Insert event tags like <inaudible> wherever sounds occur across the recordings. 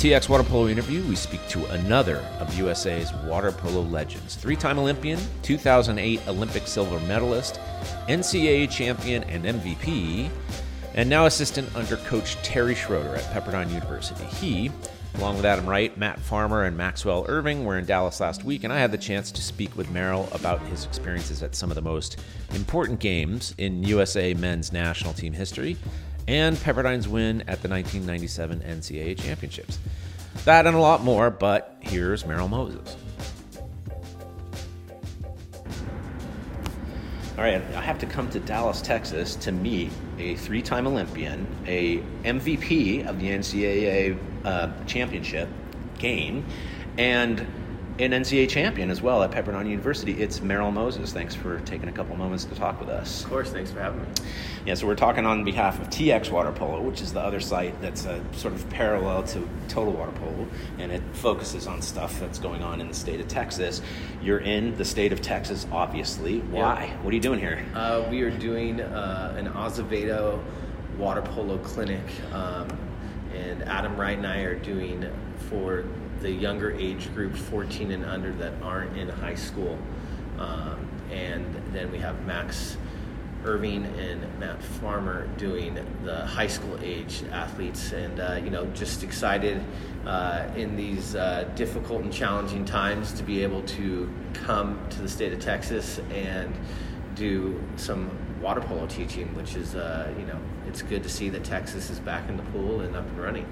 TX Water Polo interview, we speak to another of USA's water polo legends three time Olympian, 2008 Olympic silver medalist, NCAA champion, and MVP, and now assistant under coach Terry Schroeder at Pepperdine University. He, along with Adam Wright, Matt Farmer, and Maxwell Irving, were in Dallas last week, and I had the chance to speak with Merrill about his experiences at some of the most important games in USA men's national team history and Pepperdine's win at the 1997 NCAA Championships. That and a lot more, but here's Merrill Moses. All right, I have to come to Dallas, Texas to meet a three time Olympian, a MVP of the NCAA uh, championship game, and an NCAA champion as well at Pepperdine University. It's Merrill Moses. Thanks for taking a couple moments to talk with us. Of course, thanks for having me. Yeah, so we're talking on behalf of TX Water Polo, which is the other site that's a sort of parallel to Total Water Polo, and it focuses on stuff that's going on in the state of Texas. You're in the state of Texas, obviously. Why? Yeah. What are you doing here? Uh, we are doing uh, an Azevedo water polo clinic, um, and Adam Wright and I are doing for the younger age group, 14 and under, that aren't in high school. Um, and then we have Max Irving and Matt Farmer doing the high school age athletes, and uh, you know, just excited uh, in these uh, difficult and challenging times to be able to come to the state of Texas and do some water polo teaching, which is uh, you know, it's good to see that Texas is back in the pool and up and running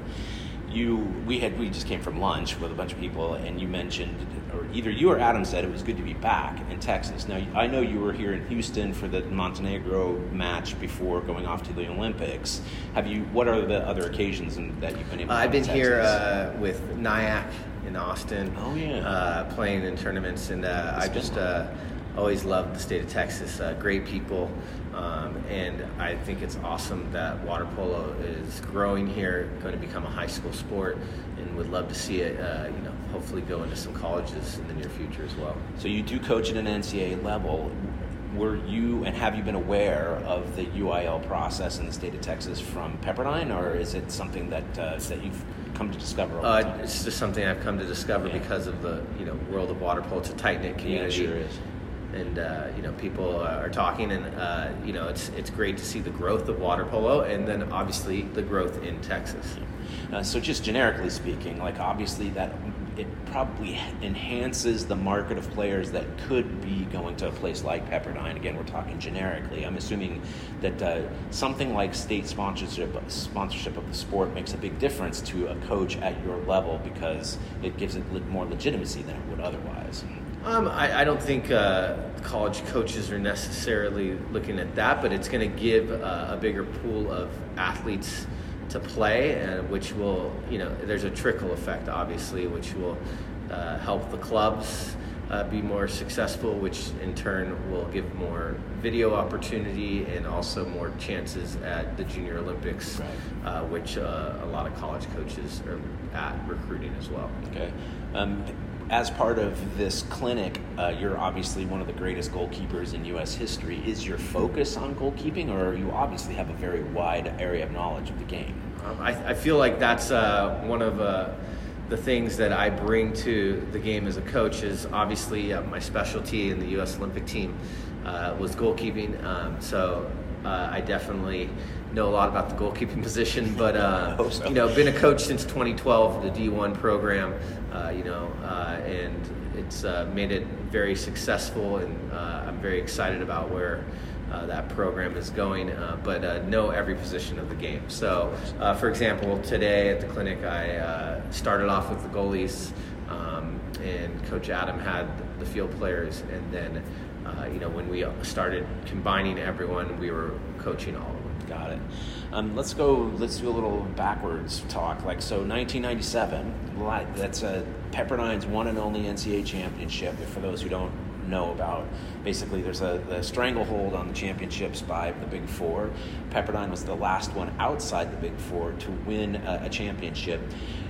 you we had we just came from lunch with a bunch of people and you mentioned or either you or adam said it was good to be back in texas. Now i know you were here in houston for the montenegro match before going off to the olympics. Have you what are the other occasions that you've been able to uh, i've been here uh, with nyac in austin oh yeah. uh, playing in tournaments and uh, i just uh, always loved the state of texas uh, great people um, and I think it's awesome that water polo is growing here, going to become a high school sport, and would love to see it, uh, you know, hopefully go into some colleges in the near future as well. So you do coach at an NCAA level. Were you and have you been aware of the UIL process in the state of Texas from Pepperdine, or is it something that uh, that you've come to discover? Uh, it's just something I've come to discover yeah. because of the you know world of water polo. It's a tight knit community. Yeah, sure is and uh, you know people are talking, and uh, you know it's it's great to see the growth of water polo, and then obviously the growth in Texas. Uh, so just generically speaking, like obviously that it probably enhances the market of players that could be going to a place like Pepperdine. Again, we're talking generically. I'm assuming that uh, something like state sponsorship sponsorship of the sport makes a big difference to a coach at your level because it gives it more legitimacy than it would otherwise. Um, I, I, don't think uh, college coaches are necessarily looking at that, but it's going to give uh, a bigger pool of athletes to play, and which will, you know, there's a trickle effect, obviously, which will uh, help the clubs uh, be more successful, which in turn will give more video opportunity and also more chances at the Junior Olympics, right. uh, which uh, a lot of college coaches are at recruiting as well. Okay. Um, as part of this clinic, uh, you're obviously one of the greatest goalkeepers in U.S. history. Is your focus on goalkeeping, or you obviously have a very wide area of knowledge of the game? Um, I, I, feel like that's uh, one of uh, the things that I bring to the game as a coach. Is obviously uh, my specialty in the U.S. Olympic team uh, was goalkeeping. Um, so uh, I definitely know a lot about the goalkeeping <laughs> position, but uh, <laughs> so. you know, been a coach since 2012, the D1 program, uh, you know, uh, and it's uh, made it very successful, and uh, I'm very excited about where. Uh, that program is going, but know every position of the game. So, for example, today at the clinic, I started off with the goalies, um, and Coach Adam had the field players, and then you know when we started combining everyone, we were coaching all of them. Got it. Um, let's go. Let's do a little backwards talk. Like so, 1997. That's a Pepperdine's one and only NCAA championship. For those who don't know about, basically, there's a, a stranglehold on the championships by the Big Four. Pepperdine was the last one outside the Big Four to win a, a championship.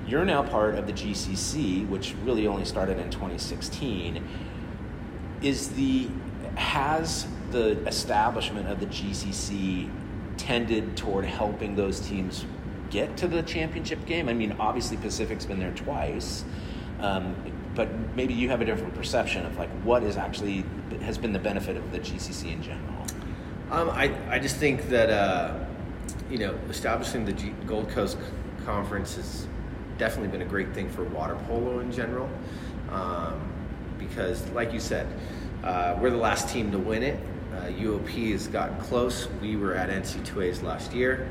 You're now part of the GCC, which really only started in 2016. Is the has the establishment of the GCC tended toward helping those teams get to the championship game? I mean, obviously Pacific's been there twice, um, but maybe you have a different perception of like what is actually has been the benefit of the GCC in general. Um, I I just think that uh, you know establishing the G- Gold Coast Conference has definitely been a great thing for water polo in general, um, because like you said, uh, we're the last team to win it. Uh, UOP has gotten close. We were at NC2As last year,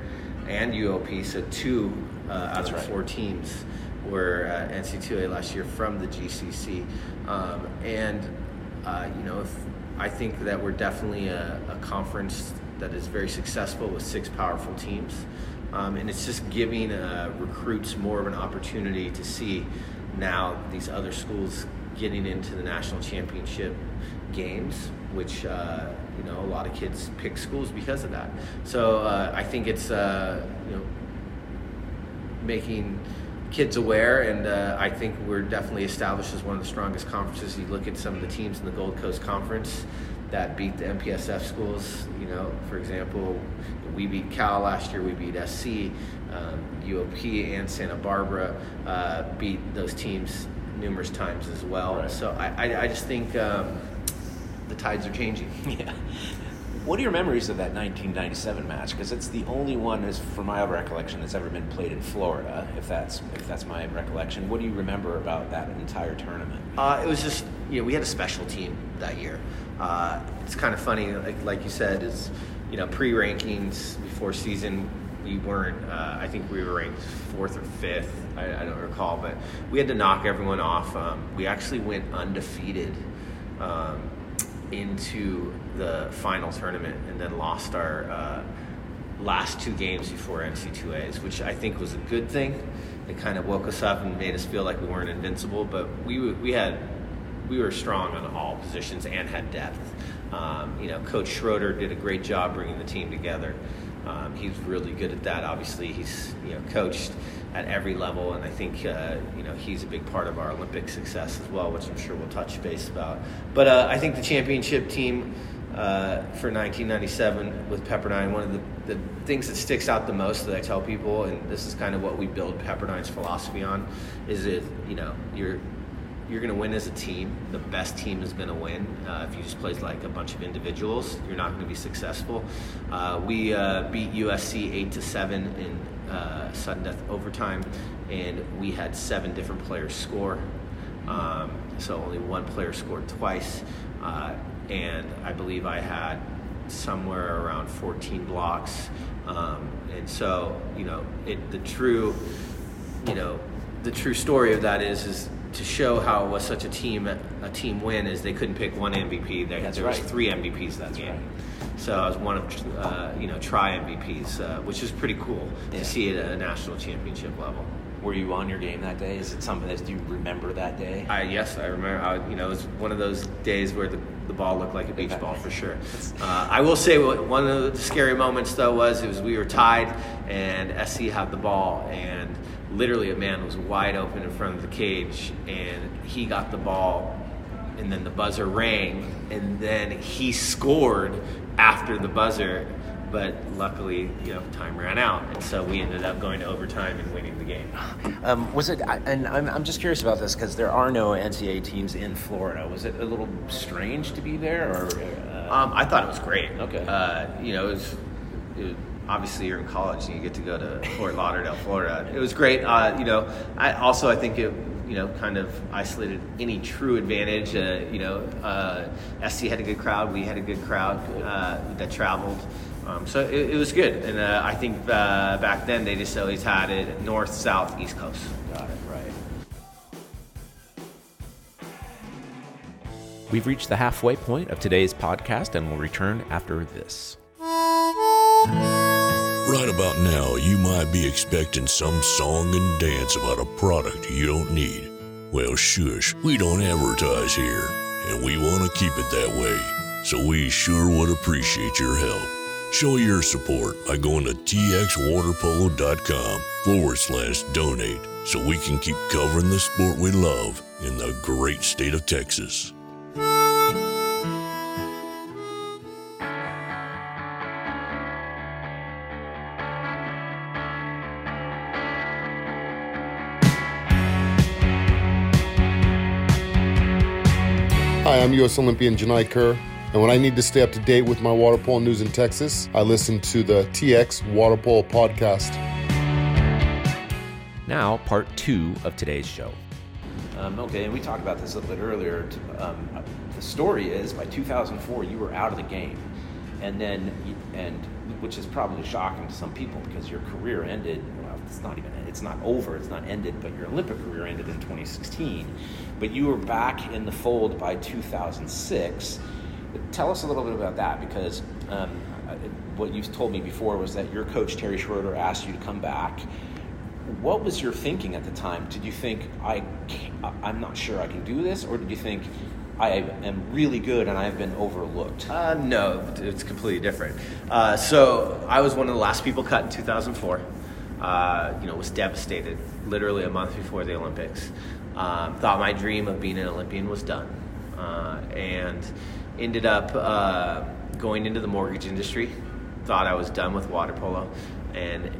and UOP, so two uh, out That's of right. four teams were at NC2A last year from the GCC, um, and uh, you know, if, I think that we're definitely a, a conference that is very successful with six powerful teams, um, and it's just giving uh, recruits more of an opportunity to see now these other schools getting into the national championship games, which uh, you know a lot of kids pick schools because of that. So uh, I think it's uh, you know making kids aware, and uh, I think we're definitely established as one of the strongest conferences. You look at some of the teams in the Gold Coast Conference that beat the MPSF schools. You know, for example, we beat Cal last year. We beat SC, um, UOP, and Santa Barbara uh, beat those teams numerous times as well. Right. So I, I, I just think um, the tides are changing. <laughs> Yeah. What are your memories of that 1997 match? Because it's the only one, as from my recollection, that's ever been played in Florida. If that's if that's my recollection, what do you remember about that entire tournament? Uh, it was just you know we had a special team that year. Uh, it's kind of funny, like, like you said, is you know pre rankings before season we weren't. Uh, I think we were ranked fourth or fifth. I, I don't recall, but we had to knock everyone off. Um, we actually went undefeated um, into the final tournament and then lost our. Uh, last two games before NC2As, which I think was a good thing. It kind of woke us up and made us feel like we weren't invincible, but we we had we were strong on all positions and had depth. Um, you know, Coach Schroeder did a great job bringing the team together. Um, he's really good at that. Obviously, he's you know coached at every level, and I think uh, you know he's a big part of our Olympic success as well, which I'm sure we'll touch base about. But uh, I think the championship team uh, for 1997 with Pepperdine, one of the, the things that sticks out the most that I tell people, and this is kind of what we build Pepperdine's philosophy on, is that you know you're you're going to win as a team. The best team is going to win. Uh, if you just play like a bunch of individuals, you're not going to be successful. Uh, we uh, beat USC eight to seven in uh, sudden death overtime, and we had seven different players score. Um, so only one player scored twice, uh, and I believe I had somewhere around 14 blocks. Um, and so you know, it the true, you know, the true story of that is is to show how it was such a team a team win is they couldn't pick one MVP. There, That's there was right. three MVPs that That's game. right. So I was one of uh, you know try MVPs, uh, which is pretty cool Yeah. to see it at a national championship level. Were you on your game that day? Is it something that do you remember that day? I yes, I remember. I, you know, it was one of those days where the, the ball looked like a beach ball for sure. Uh, I will say what, one of the scary moments though was it was we were tied and SC had the ball and literally a man was wide open in front of the cage and he got the ball and then the buzzer rang and then he scored after the buzzer. But luckily, you know, time ran out, and so we ended up going to overtime and winning the game. Um, was it? And I'm, I'm just curious about this because there are no NCAA teams in Florida. Was it a little strange to be there, or? Uh, Um, I thought it was great. Okay. Uh, you know, it was, it was- obviously you're in college and you get to go to Fort Lauderdale, Florida. It was great. Uh, you know, I also I think it you know kind of isolated any true advantage. Uh, you know, uh, SC had a good crowd. We had a good crowd uh, that traveled. Um, so it, it was good, and uh, I think uh, back then they just always had it north, south, east coast. Got it right. We've reached the halfway point of today's podcast, and we'll return after this. Right about now, you might be expecting some song and dance about a product you don't need. Well, shush, we don't advertise here, and we want to keep it that way. So we sure would appreciate your help. Show your support by going to txwaterpolo.com forward slash donate so we can keep covering the sport we love in the great state of Texas. Hi, I'm U.S. Olympian Janai Kerr, and when I need to stay up to date with my water polo news in Texas, I listen to the TX Water Polo Podcast. Now, part two of today's show. Um, okay, and we talked about this a little bit earlier. Um, the story is by 2004, you were out of the game, and then, and which is probably shocking to some people because your career ended. It's not even it's not over. It's not ended, but your Olympic career ended in 2016. But you were back in the fold by 2006. Tell us a little bit about that because um, what you've told me before was that your coach Terry Schroeder asked you to come back. What was your thinking at the time? Did you think I I'm not sure I can do this, or did you think I am really good and I have been overlooked? Uh, no, it's completely different. Uh, so I was one of the last people cut in 2004. Uh, you know, was devastated literally a month before the Olympics. Um, thought my dream of being an Olympian was done, uh, and ended up uh, going into the mortgage industry. Thought I was done with water polo, and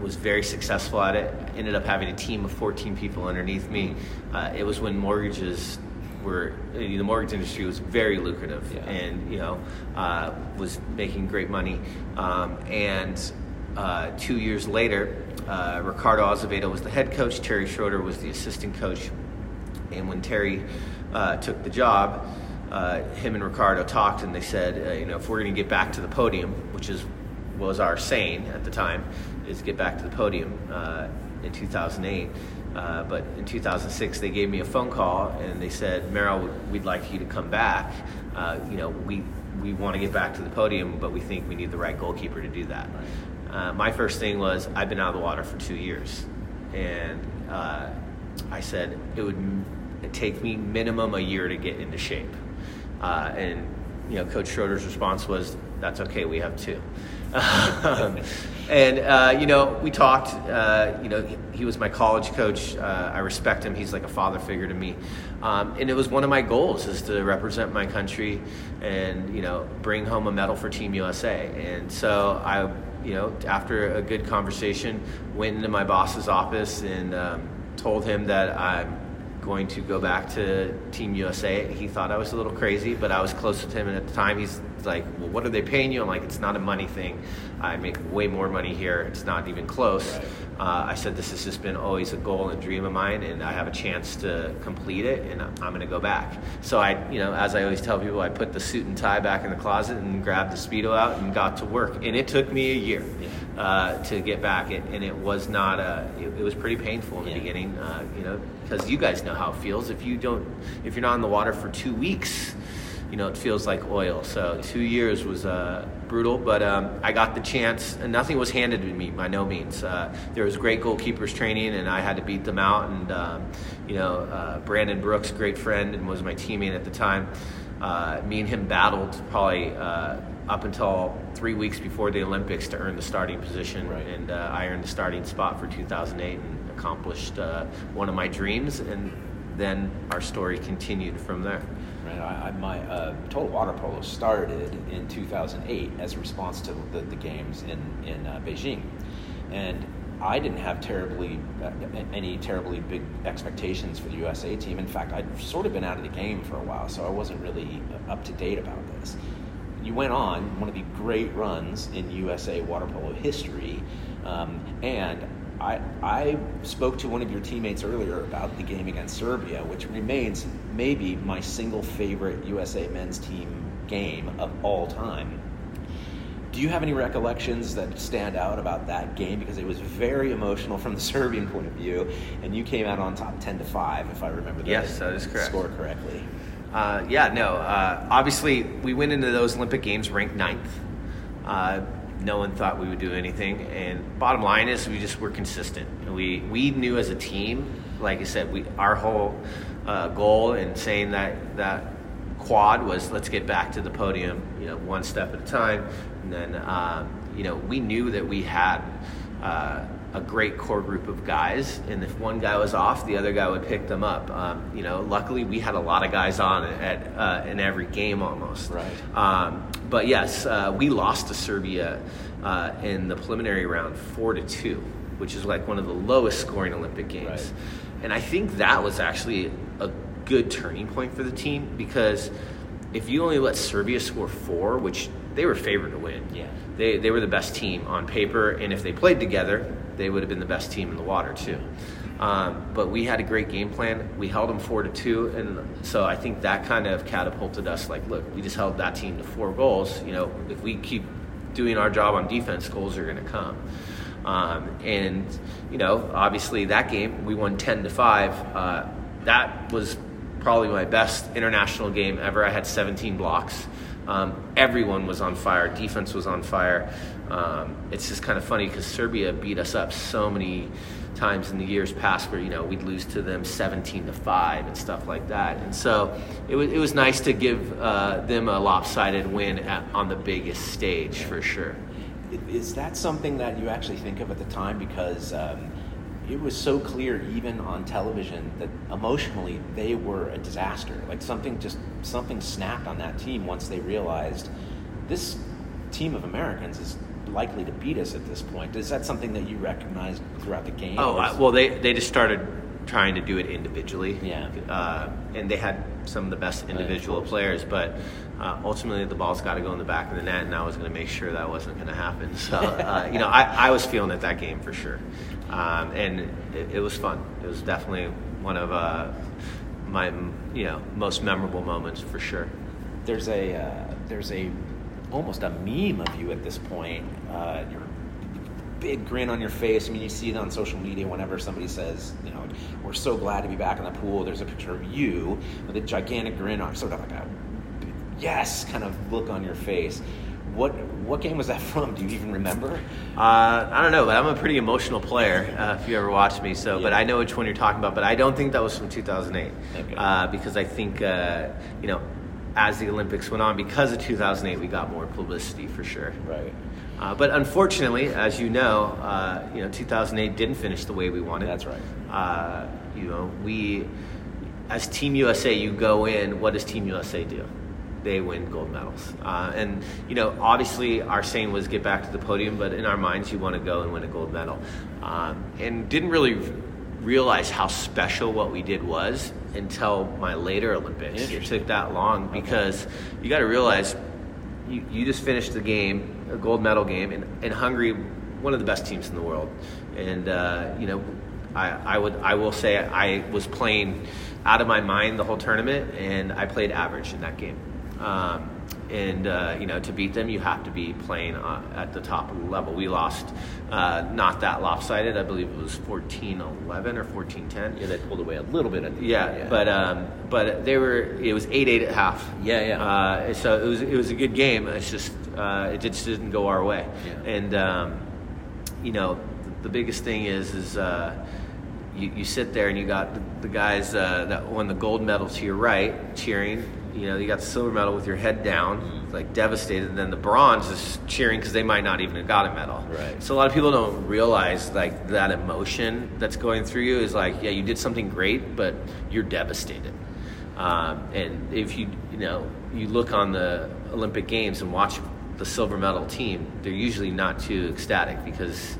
was very successful at it. Ended up having a team of 14 people underneath me. Uh, it was when mortgages were the mortgage industry was very lucrative yeah. and you know uh, was making great money um, and uh, two years later uh, ricardo azevedo was the head coach terry schroeder was the assistant coach and when terry uh, took the job uh, him and ricardo talked and they said uh, you know if we're going to get back to the podium which is was our saying at the time is get back to the podium in 2008 uh, but in 2006, they gave me a phone call and they said, Merrill, we'd like you to come back. Uh, you know, we, we want to get back to the podium, but we think we need the right goalkeeper to do that. Uh, my first thing was, I've been out of the water for two years. And uh, I said, it would take me minimum a year to get into shape. Uh, and, you know, Coach Schroeder's response was, that's okay, we have two. <laughs> And uh, you know, we talked. Uh, you know, he, he, was my college coach. Uh, I respect him. He's like a father figure to me. Um, and it was one of my goals is to represent my country and you know bring home a medal for Team USA. And so I, you know, after a good conversation, went into my boss's office and um, told him that I'm going to go back to Team USA. He thought I was a little crazy, but I was close with him, and at the time he's like, "Well, what are they paying you?" I'm like, "It's not a money thing. I make way more money here. It's not even close." Right. Uh, I said, "This has just been always a goal and dream of mine, and I have a chance to complete it, and I'm, going to go back." So I, you know, as I always tell people, I put the suit and tie back in the closet and grabbed the speedo out and got to work, and it took me a year. Yeah. Uh, to get back, it, and it was not a. It, it was pretty painful in the yeah. beginning, uh, you know, because you guys know how it feels. If you don't, if you're not in the water for two weeks, you know, it feels like oil. So two years was uh, brutal, but um, I got the chance, and nothing was handed to me by no means. Uh, there was great goalkeepers training, and I had to beat them out. And um, you know, uh, Brandon Brooks, great friend, and was my teammate at the time. Uh, me and him battled probably uh, up until three weeks before the Olympics to earn the starting position, right. and uh, I earned the starting spot for 2008 and accomplished one of my dreams. And then our story continued from there. Right. I, I, my uh, total water polo started in 2008 as a response to the, the games in in uh, Beijing, and I didn't have terribly uh, any terribly big expectations for the USA team. In fact, I'd sort of been out of the game for a while, so I wasn't really up to date about this. You went on one of the great runs in USA water polo history, um, and I, I spoke to one of your teammates earlier about the game against Serbia, which remains maybe my single favorite USA men's team game of all time. Do you have any recollections that stand out about that game? Because it was very emotional from the <laughs> Serbian point of view, and you came out on top 10 to 5, if I remember the yes, that is correct. score correctly. Uh, yeah, no. Uh, obviously, we went into those Olympic Games ranked ninth. Uh, no one thought we would do anything. And bottom line is, we just were consistent. We we knew as a team, like I said, we our whole uh, goal in saying that that quad was let's get back to the podium, you know, one step at a time. And then um, you know we knew that we had. Uh, a great core group of guys, and if one guy was off, the other guy would pick them up. Um, you know, luckily we had a lot of guys on at uh, in every game almost. Right. Um, but yes, uh, we lost to Serbia uh, in the preliminary round, four to two, which is like one of the lowest scoring Olympic games. Right. And I think that was actually a good turning point for the team because if you only let Serbia score four, which they were favored to win, Yeah. they they were the best team on paper, and if they played together, they would have been the best team in the water too. Um, but we had a great game plan. We held them four to two, and so I think that kind of catapulted us. Like, look, we just held that team to four goals. You know, if we keep doing our job on defense, goals are going to come. Um, and you know, obviously that game we won ten to five. Uh, that was probably my best international game ever. I had 17 blocks. Um, everyone was on fire. Defense was on fire. Um, it's just kind of funny because Serbia beat us up so many times in the years past where you know we'd lose to them 17 to 5 and stuff like that and so it was, it was nice to give uh, them a lopsided win at, on the biggest stage for sure Is that something that you actually think of at the time? Because um, it was so clear, even on television, that emotionally they were a disaster. Like something just something snapped on that team once they realized this team of Americans is likely to beat us at this point. Is that something that you recognized throughout the game? Oh, I, well, they, they just started trying to do it individually. Yeah. Uh, and they had some of the best individual course. players, but uh, ultimately the ball's got to go in the back of the net, and I was going to make sure that wasn't going to happen. So, uh, you know, I, I was feeling it that game for sure. Um, and it, it was fun. It was definitely one of uh, my, you know, most memorable moments for sure. there's a uh, there's a almost a meme of you at this point. Uh, your big grin on your face. I mean, you see it on social media whenever somebody says, you know, we're so glad to be back in the pool. There's a picture of you with a gigantic grin on, sort of like a yes kind of look on your face. What what game was that <laughs> from? Do you even remember? Uh, I don't know, but I'm a pretty emotional player. Uh, if you ever watch me, so but I know which one you're talking about. But I don't think that was from 2008, Okay. uh, because I think uh, you know, as the Olympics went on, because of 2008, we got more publicity for sure. Right. Uh, but unfortunately, as you know, uh, you know, 2008 didn't finish the way we wanted. That's right. Uh, you know, we, as Team USA, you go in. What does Team USA do? They win gold medals. Uh, and you know, obviously, our saying was get back to the podium, but in our minds, you want to go and win a gold medal. Um, and didn't really realize how special what we did was until my later Olympics. It took that long because you got to realize you, you just finished the game, a gold medal game, and, and Hungary, one of the best teams in the world. And uh, you know, I, I would I will say I was playing out of my mind the whole tournament, and I played average in that game. Um, and uh, you know, to beat them, you have to be playing uh, at the top level. We lost, uh, not that lopsided. I believe it was 14-11 or 14-10. Yeah, they pulled away a little bit at the Yeah, end, but um, but they were. It was eight eight at half. Yeah, yeah. Uh, so it was it was a good game. It's just uh, it just didn't go our way. Yeah. And um, you know, the biggest thing is is uh, you, you sit there and you got the, the guys uh, that won the gold medal to your right cheering. You know, you got the silver medal with your head down, like devastated. And then the bronze is cheering because they might not even have got a medal. Right. So a lot of people don't realize like that emotion that's going through you is like, yeah, you did something great, but you're devastated. Um, and if you you know you look on the Olympic Games and watch the silver medal team, they're usually not too ecstatic because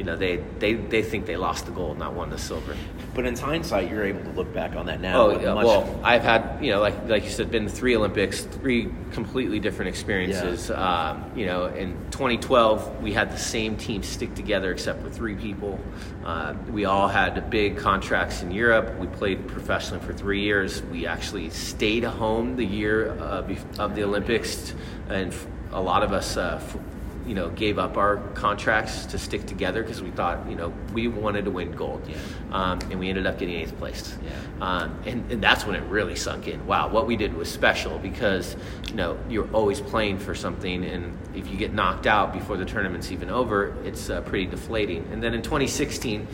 you know they, they, they think they lost the gold, not won the silver. But in hindsight, you're able to look back on that now. Oh yeah, much- well, I've had you know like like you said, been to three Olympics, three completely different experiences. Um, you know, in 2012 we had the same team stick together except for three people. Uh, we all had big contracts in Europe. We played professionally for three years. We actually stayed home the year uh, of the Olympics, and a lot of us. Uh, f- you know, gave up our contracts to stick together because we thought, you know, we wanted to win gold. Yeah. Um, and we ended up getting eighth place. Yeah. Um, and, and that's when it really sunk in. Wow, what we did was special because you know you're always playing for something, and if you get knocked out before the tournament's even over, it's uh, pretty deflating. And then in 2016,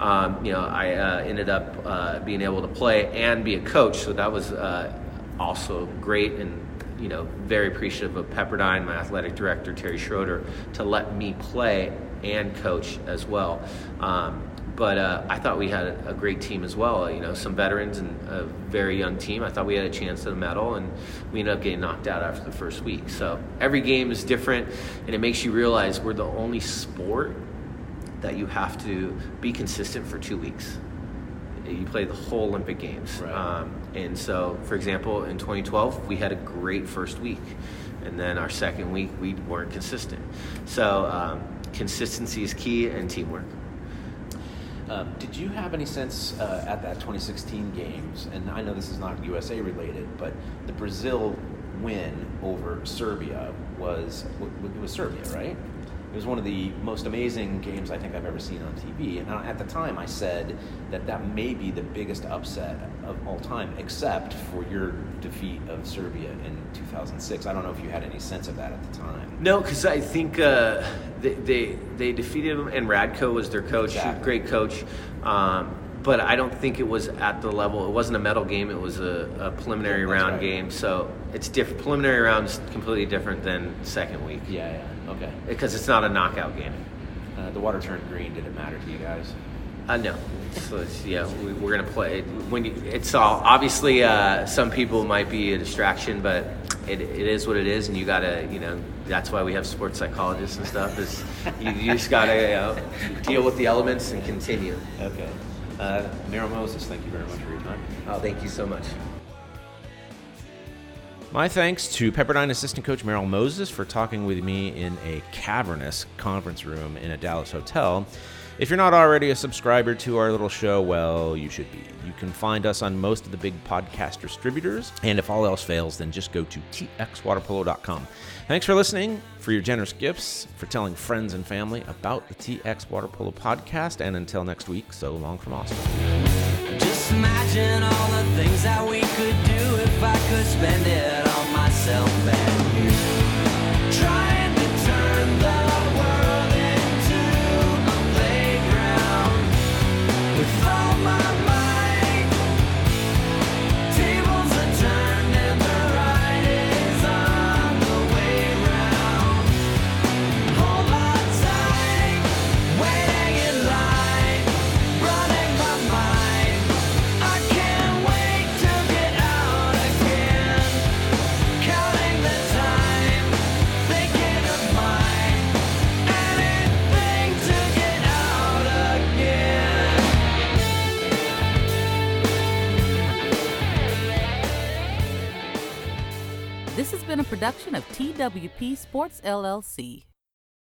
um, you know, I uh, ended up uh, being able to play and be a coach, so that was uh, also great and. You know, very appreciative of Pepperdine, my athletic director Terry Schroeder, to let me play and coach as well. Um, but uh, I thought we had a, a great team as well. You know, some veterans and a very young team. I thought we had a chance at a medal, and we ended up getting knocked out after the first week. So every game is different, and it makes you realize we're the only sport that you have to be consistent for two weeks. You play the whole Olympic Games. Right. Um, and so, for example, in 2012, we had a great first week. And then our second week, we weren't consistent. So, um, consistency is key and teamwork. Um, did you have any sense uh, at that 2016 games, and I know this is not USA related, but the Brazil win over Serbia was it was Serbia, right? It was one of the most amazing games I think I've ever seen on TV. And at the time, I said that that may be the biggest upset of all time, except for your defeat of Serbia in 2006. I don't know if you had any sense of that at the time. No, because I think uh, they, they, they defeated them, and Ratko was their coach, Exactly. great coach. Um, but I don't think it was at the level. It wasn't a medal game. It was a, a preliminary That's round right. game. So it's different. Preliminary round's completely different than second week Yeah, yeah, okay. because it's not a knockout game. Uh, the water turned green. Did it matter to you guys? Uh, no. So it's, yeah, we, we're gonna play. It, when you, it's all obviously uh, some people might be a distraction, but it, it is what it is, and you gotta you know that's why we have sports psychologists and stuff. Is you, you just gotta you know, deal with the elements and continue. Okay. Uh, Merrill Moses, thank you very much for your time. Oh, thank you so much. My thanks to Pepperdine assistant coach Merrill Moses for talking with me in a cavernous conference room in a Dallas hotel. If you're not already a subscriber to our little show, well, you should be. You can find us on most of the big podcast distributors, and if all else fails, then just go to txwaterpolo.com. Thanks for listening, for your generous gifts, for telling friends and family about the TX Water Polo podcast, and until next week, so long from Austin. I could spend it on myself and TWP Sports LLC.